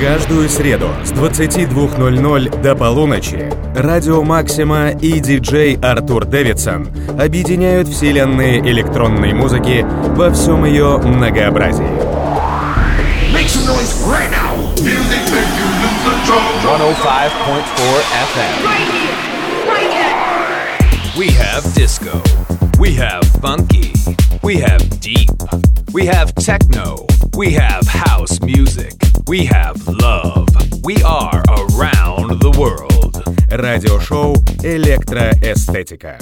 Каждую среду с 22.00 до полуночи Радио Максима и диджей Артур Дэвидсон объединяют вселенные электронной музыки во всем ее многообразии. Make some noise right now. Music make you lose control. 105.4 FM. Right here, right here. We have disco. We have funky. We have deep. We have techno. We have house music. We have love. We are around the world. Радиошоу «Электроэстетика».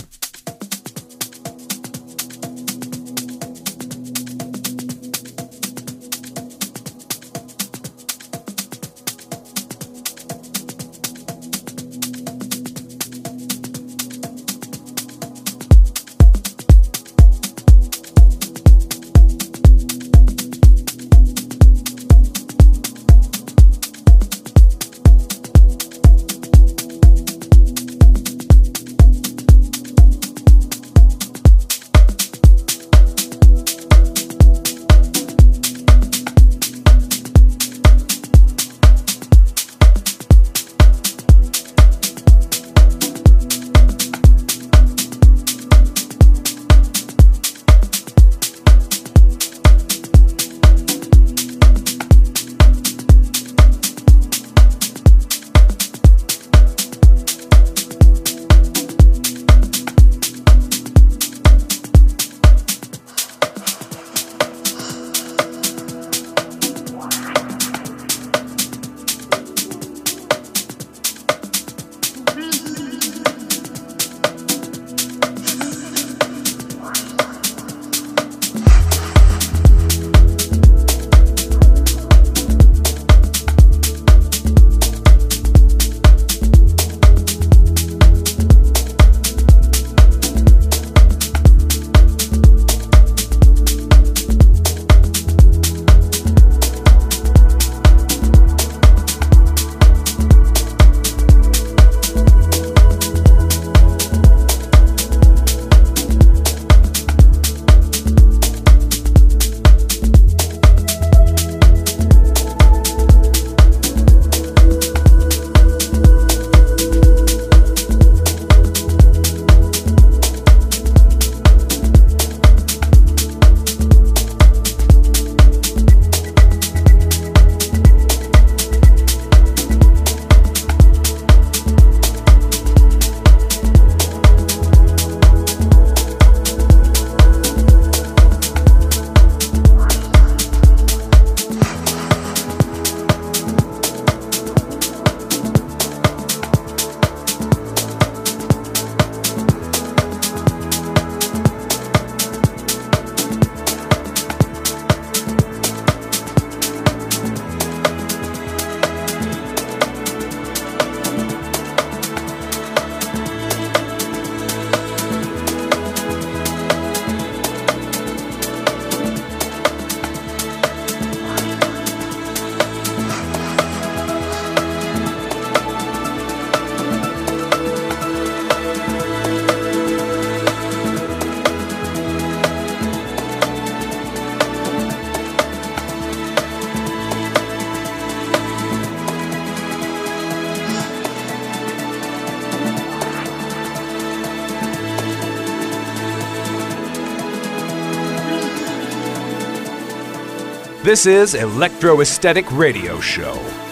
This is Electro Esthetic Radio Show.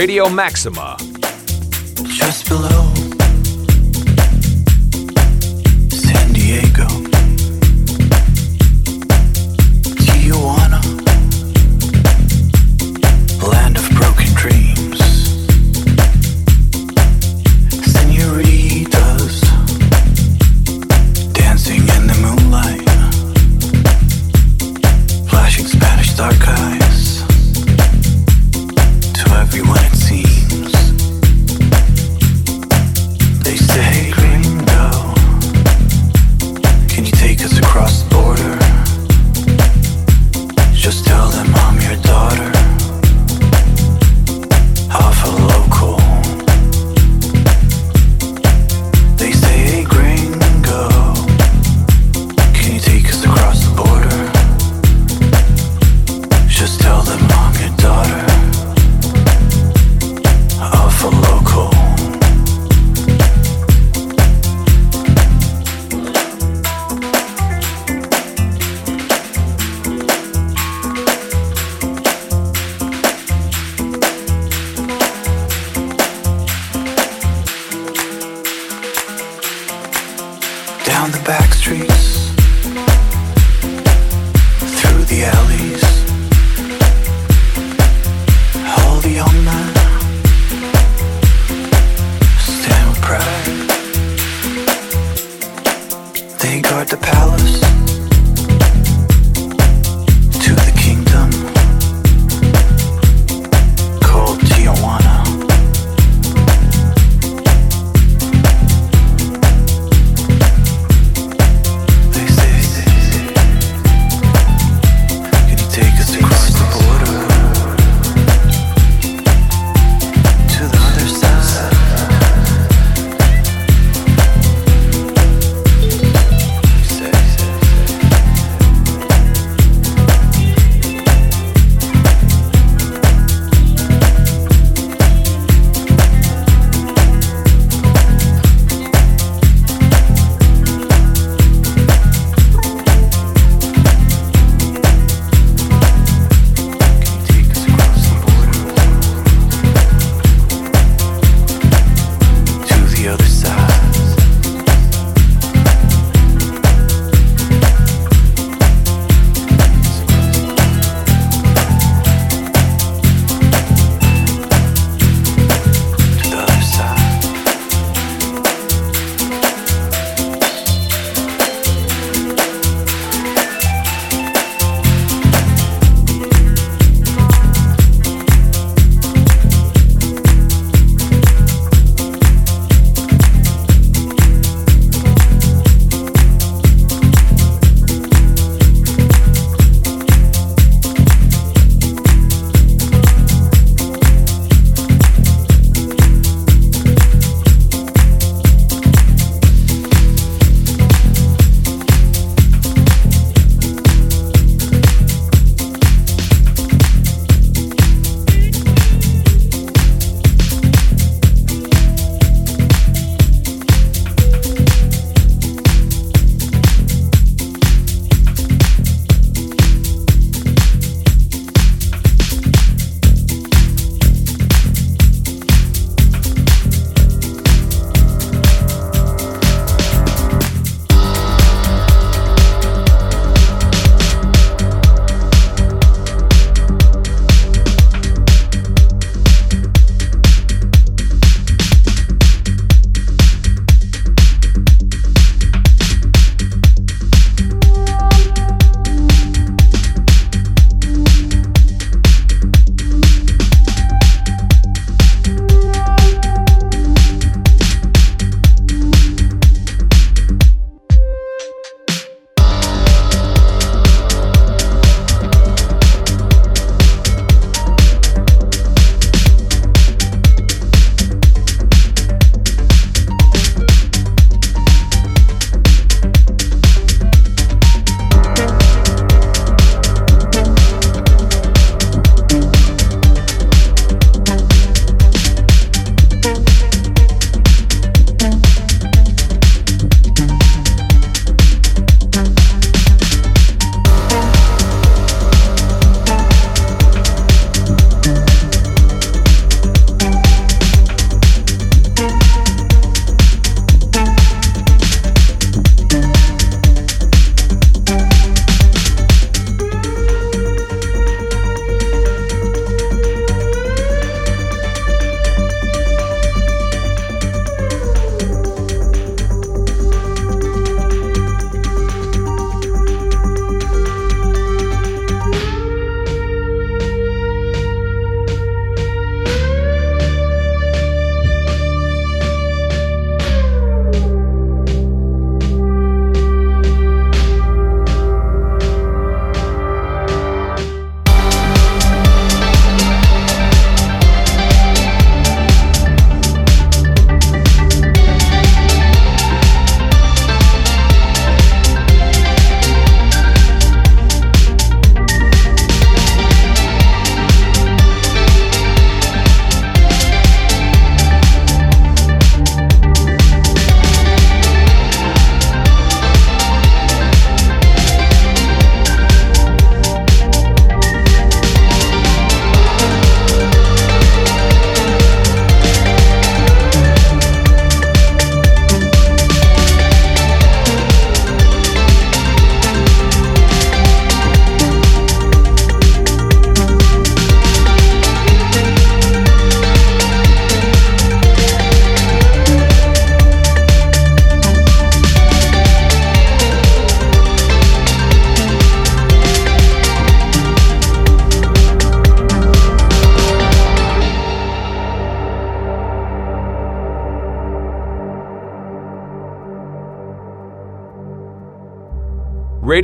Radio Maxima. Just below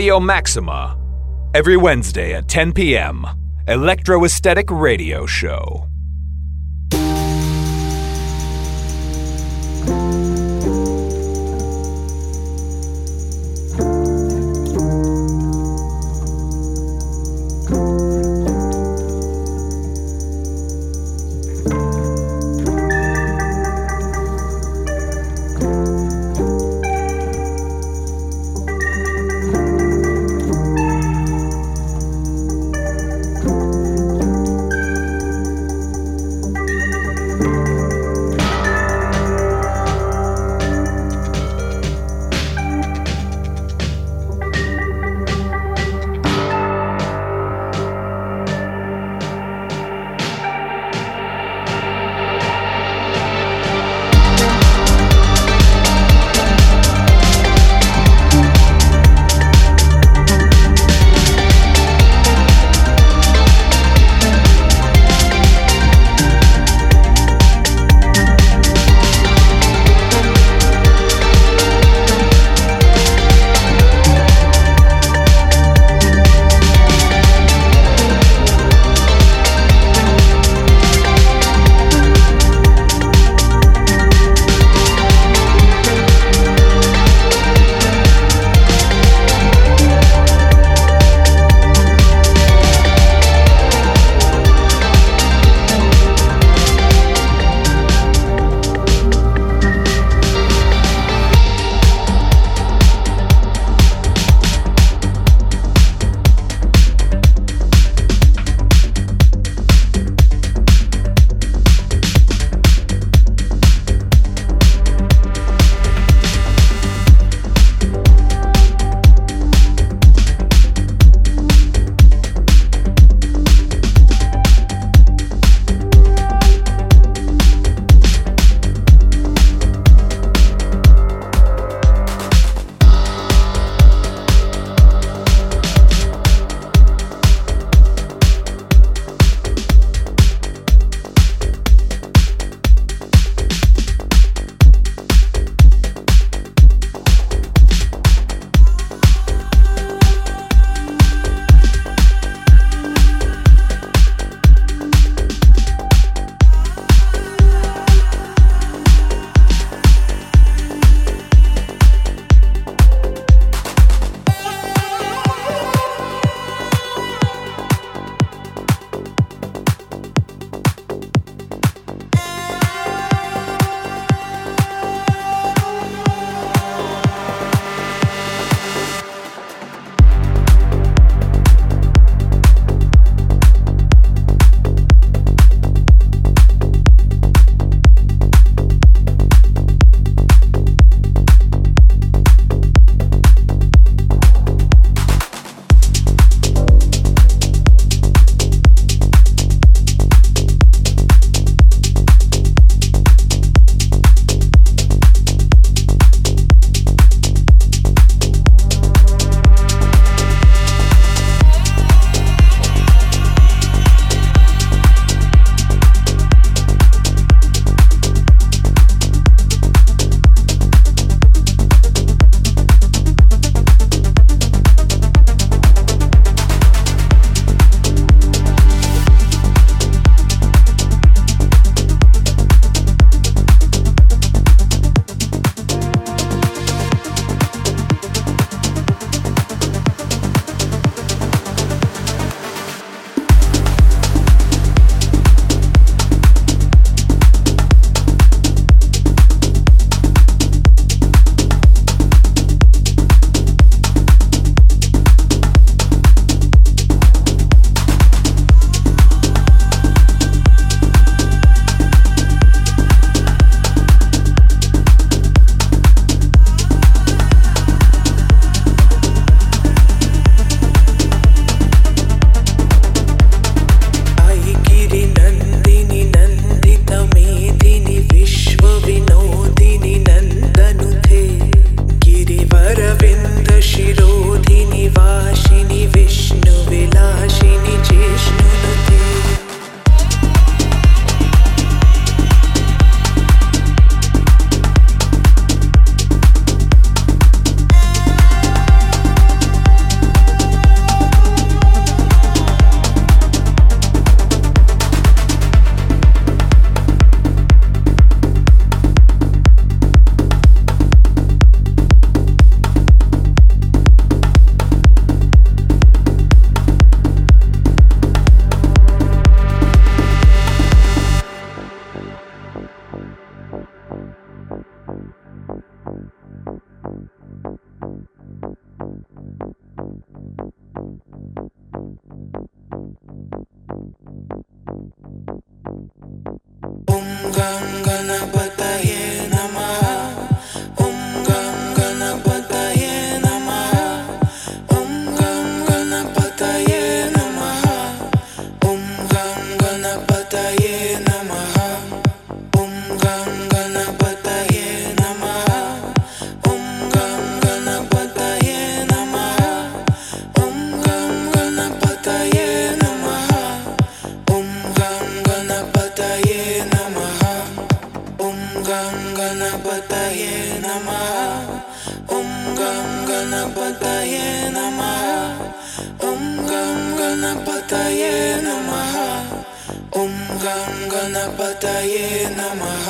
Radio Maxima. Every Wednesday at 10 p.m. Electro Esthetic Radio Show.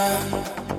time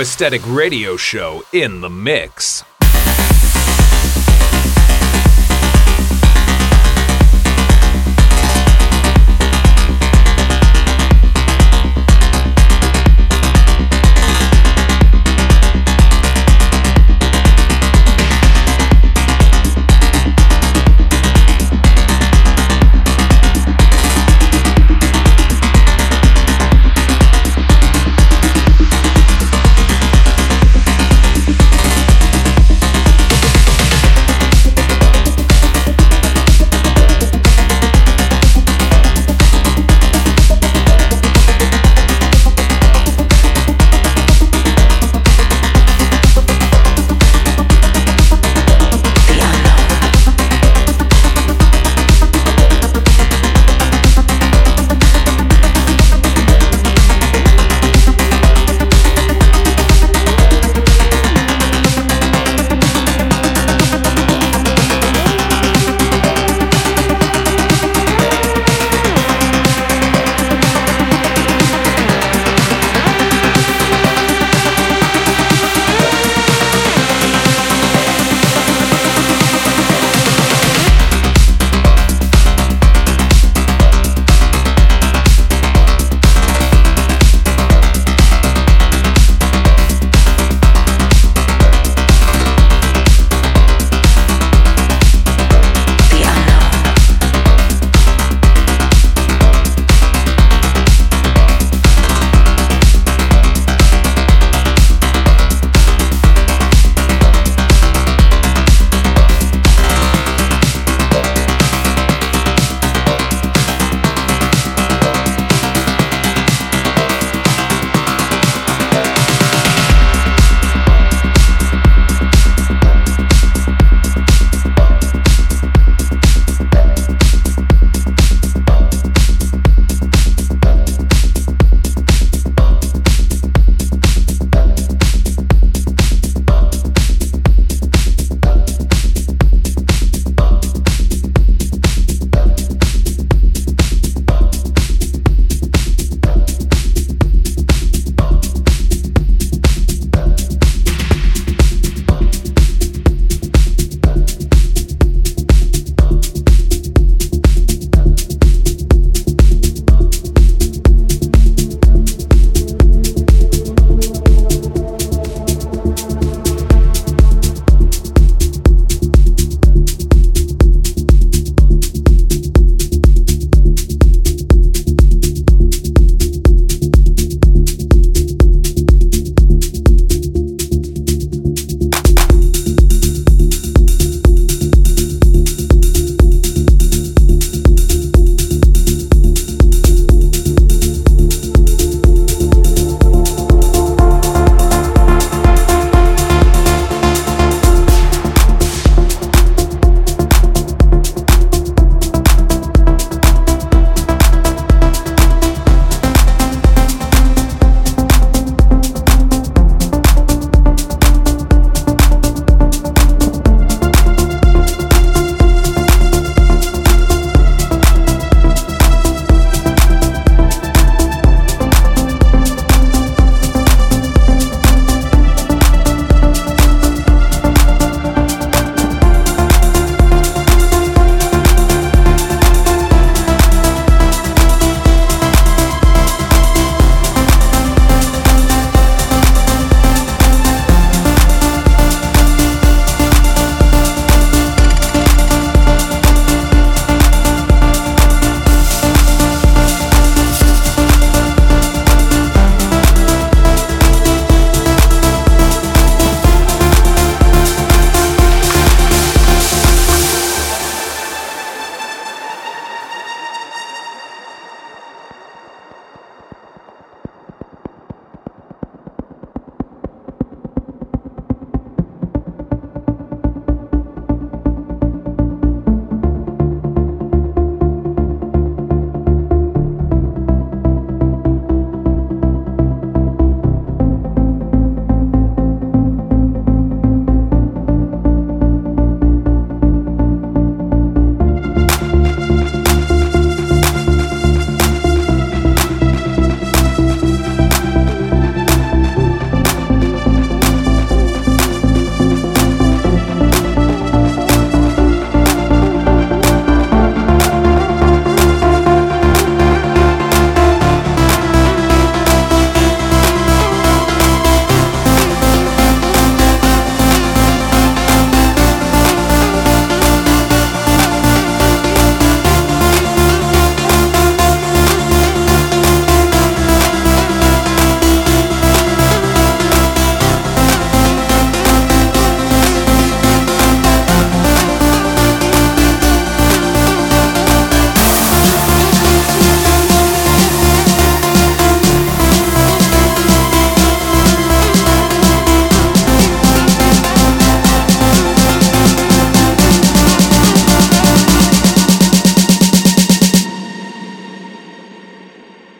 Esthetic Radio Show in the mix.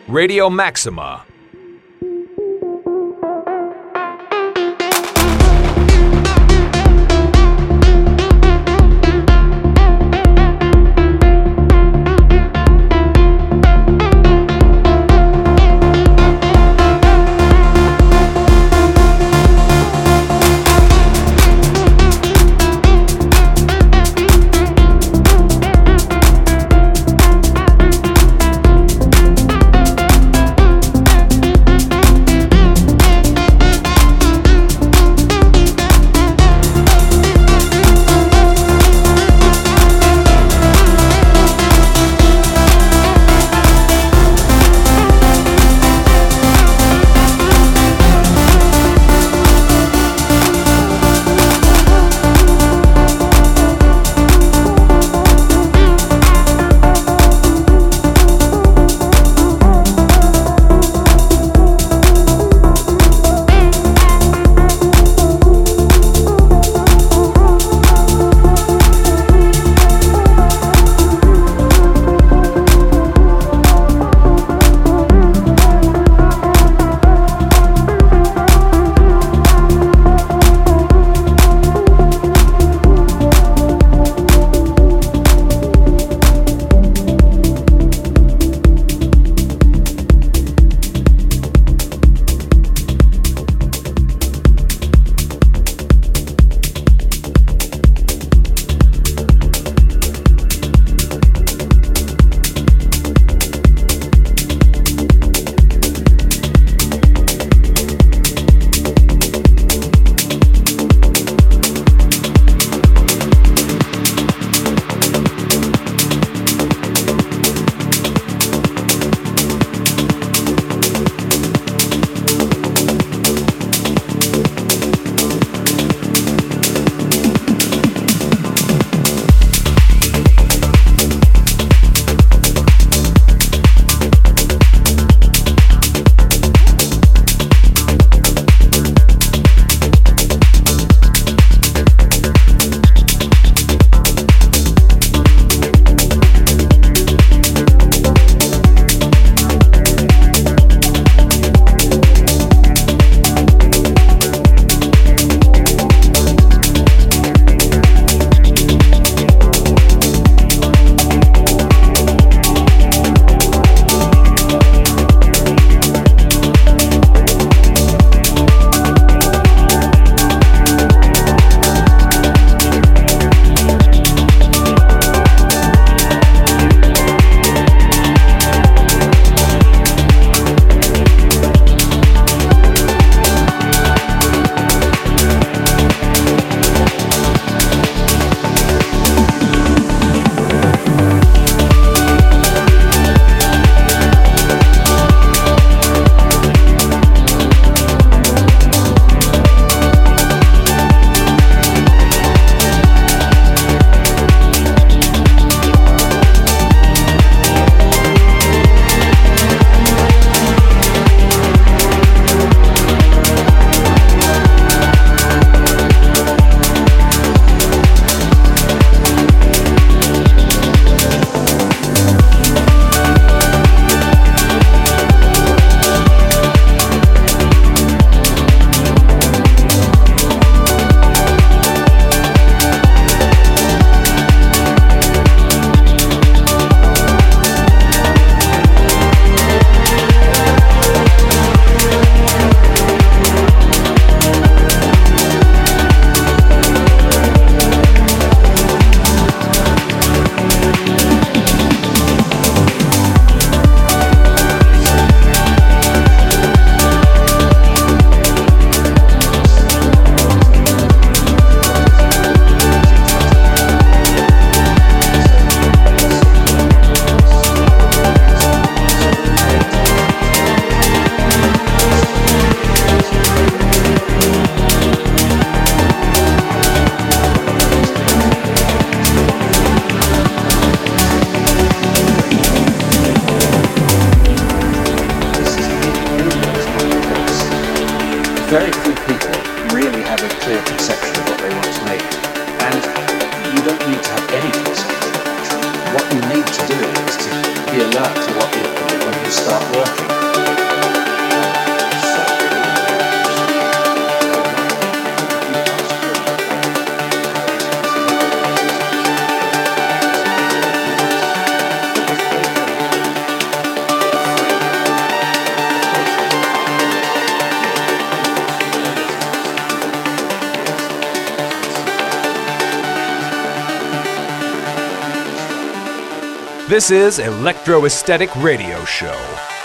Radio Maxima This is Electro Esthetic Radio Show.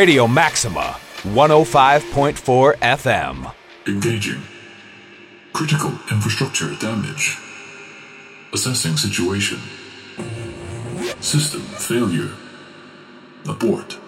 Radio Maxima, 105.4 FM. Engaging. Critical infrastructure damage. Assessing situation. System failure. Abort.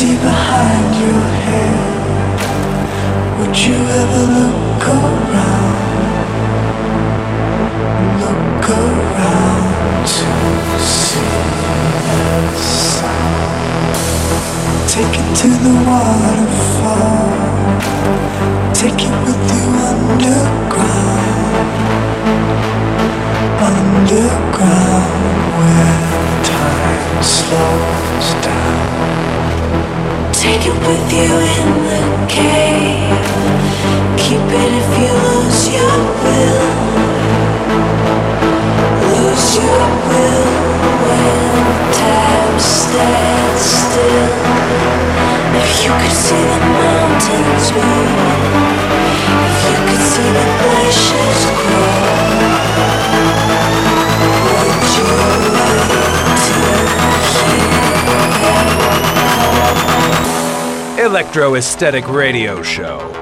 See behind your head? Would you ever look around? Look around to see. Take it to the waterfall. Take it with you underground. Underground where time slows. Take it with you in the cave. Keep it if you lose your will. Lose your will when time stands still. If you could see the mountains move, Electro Esthetic Radio Show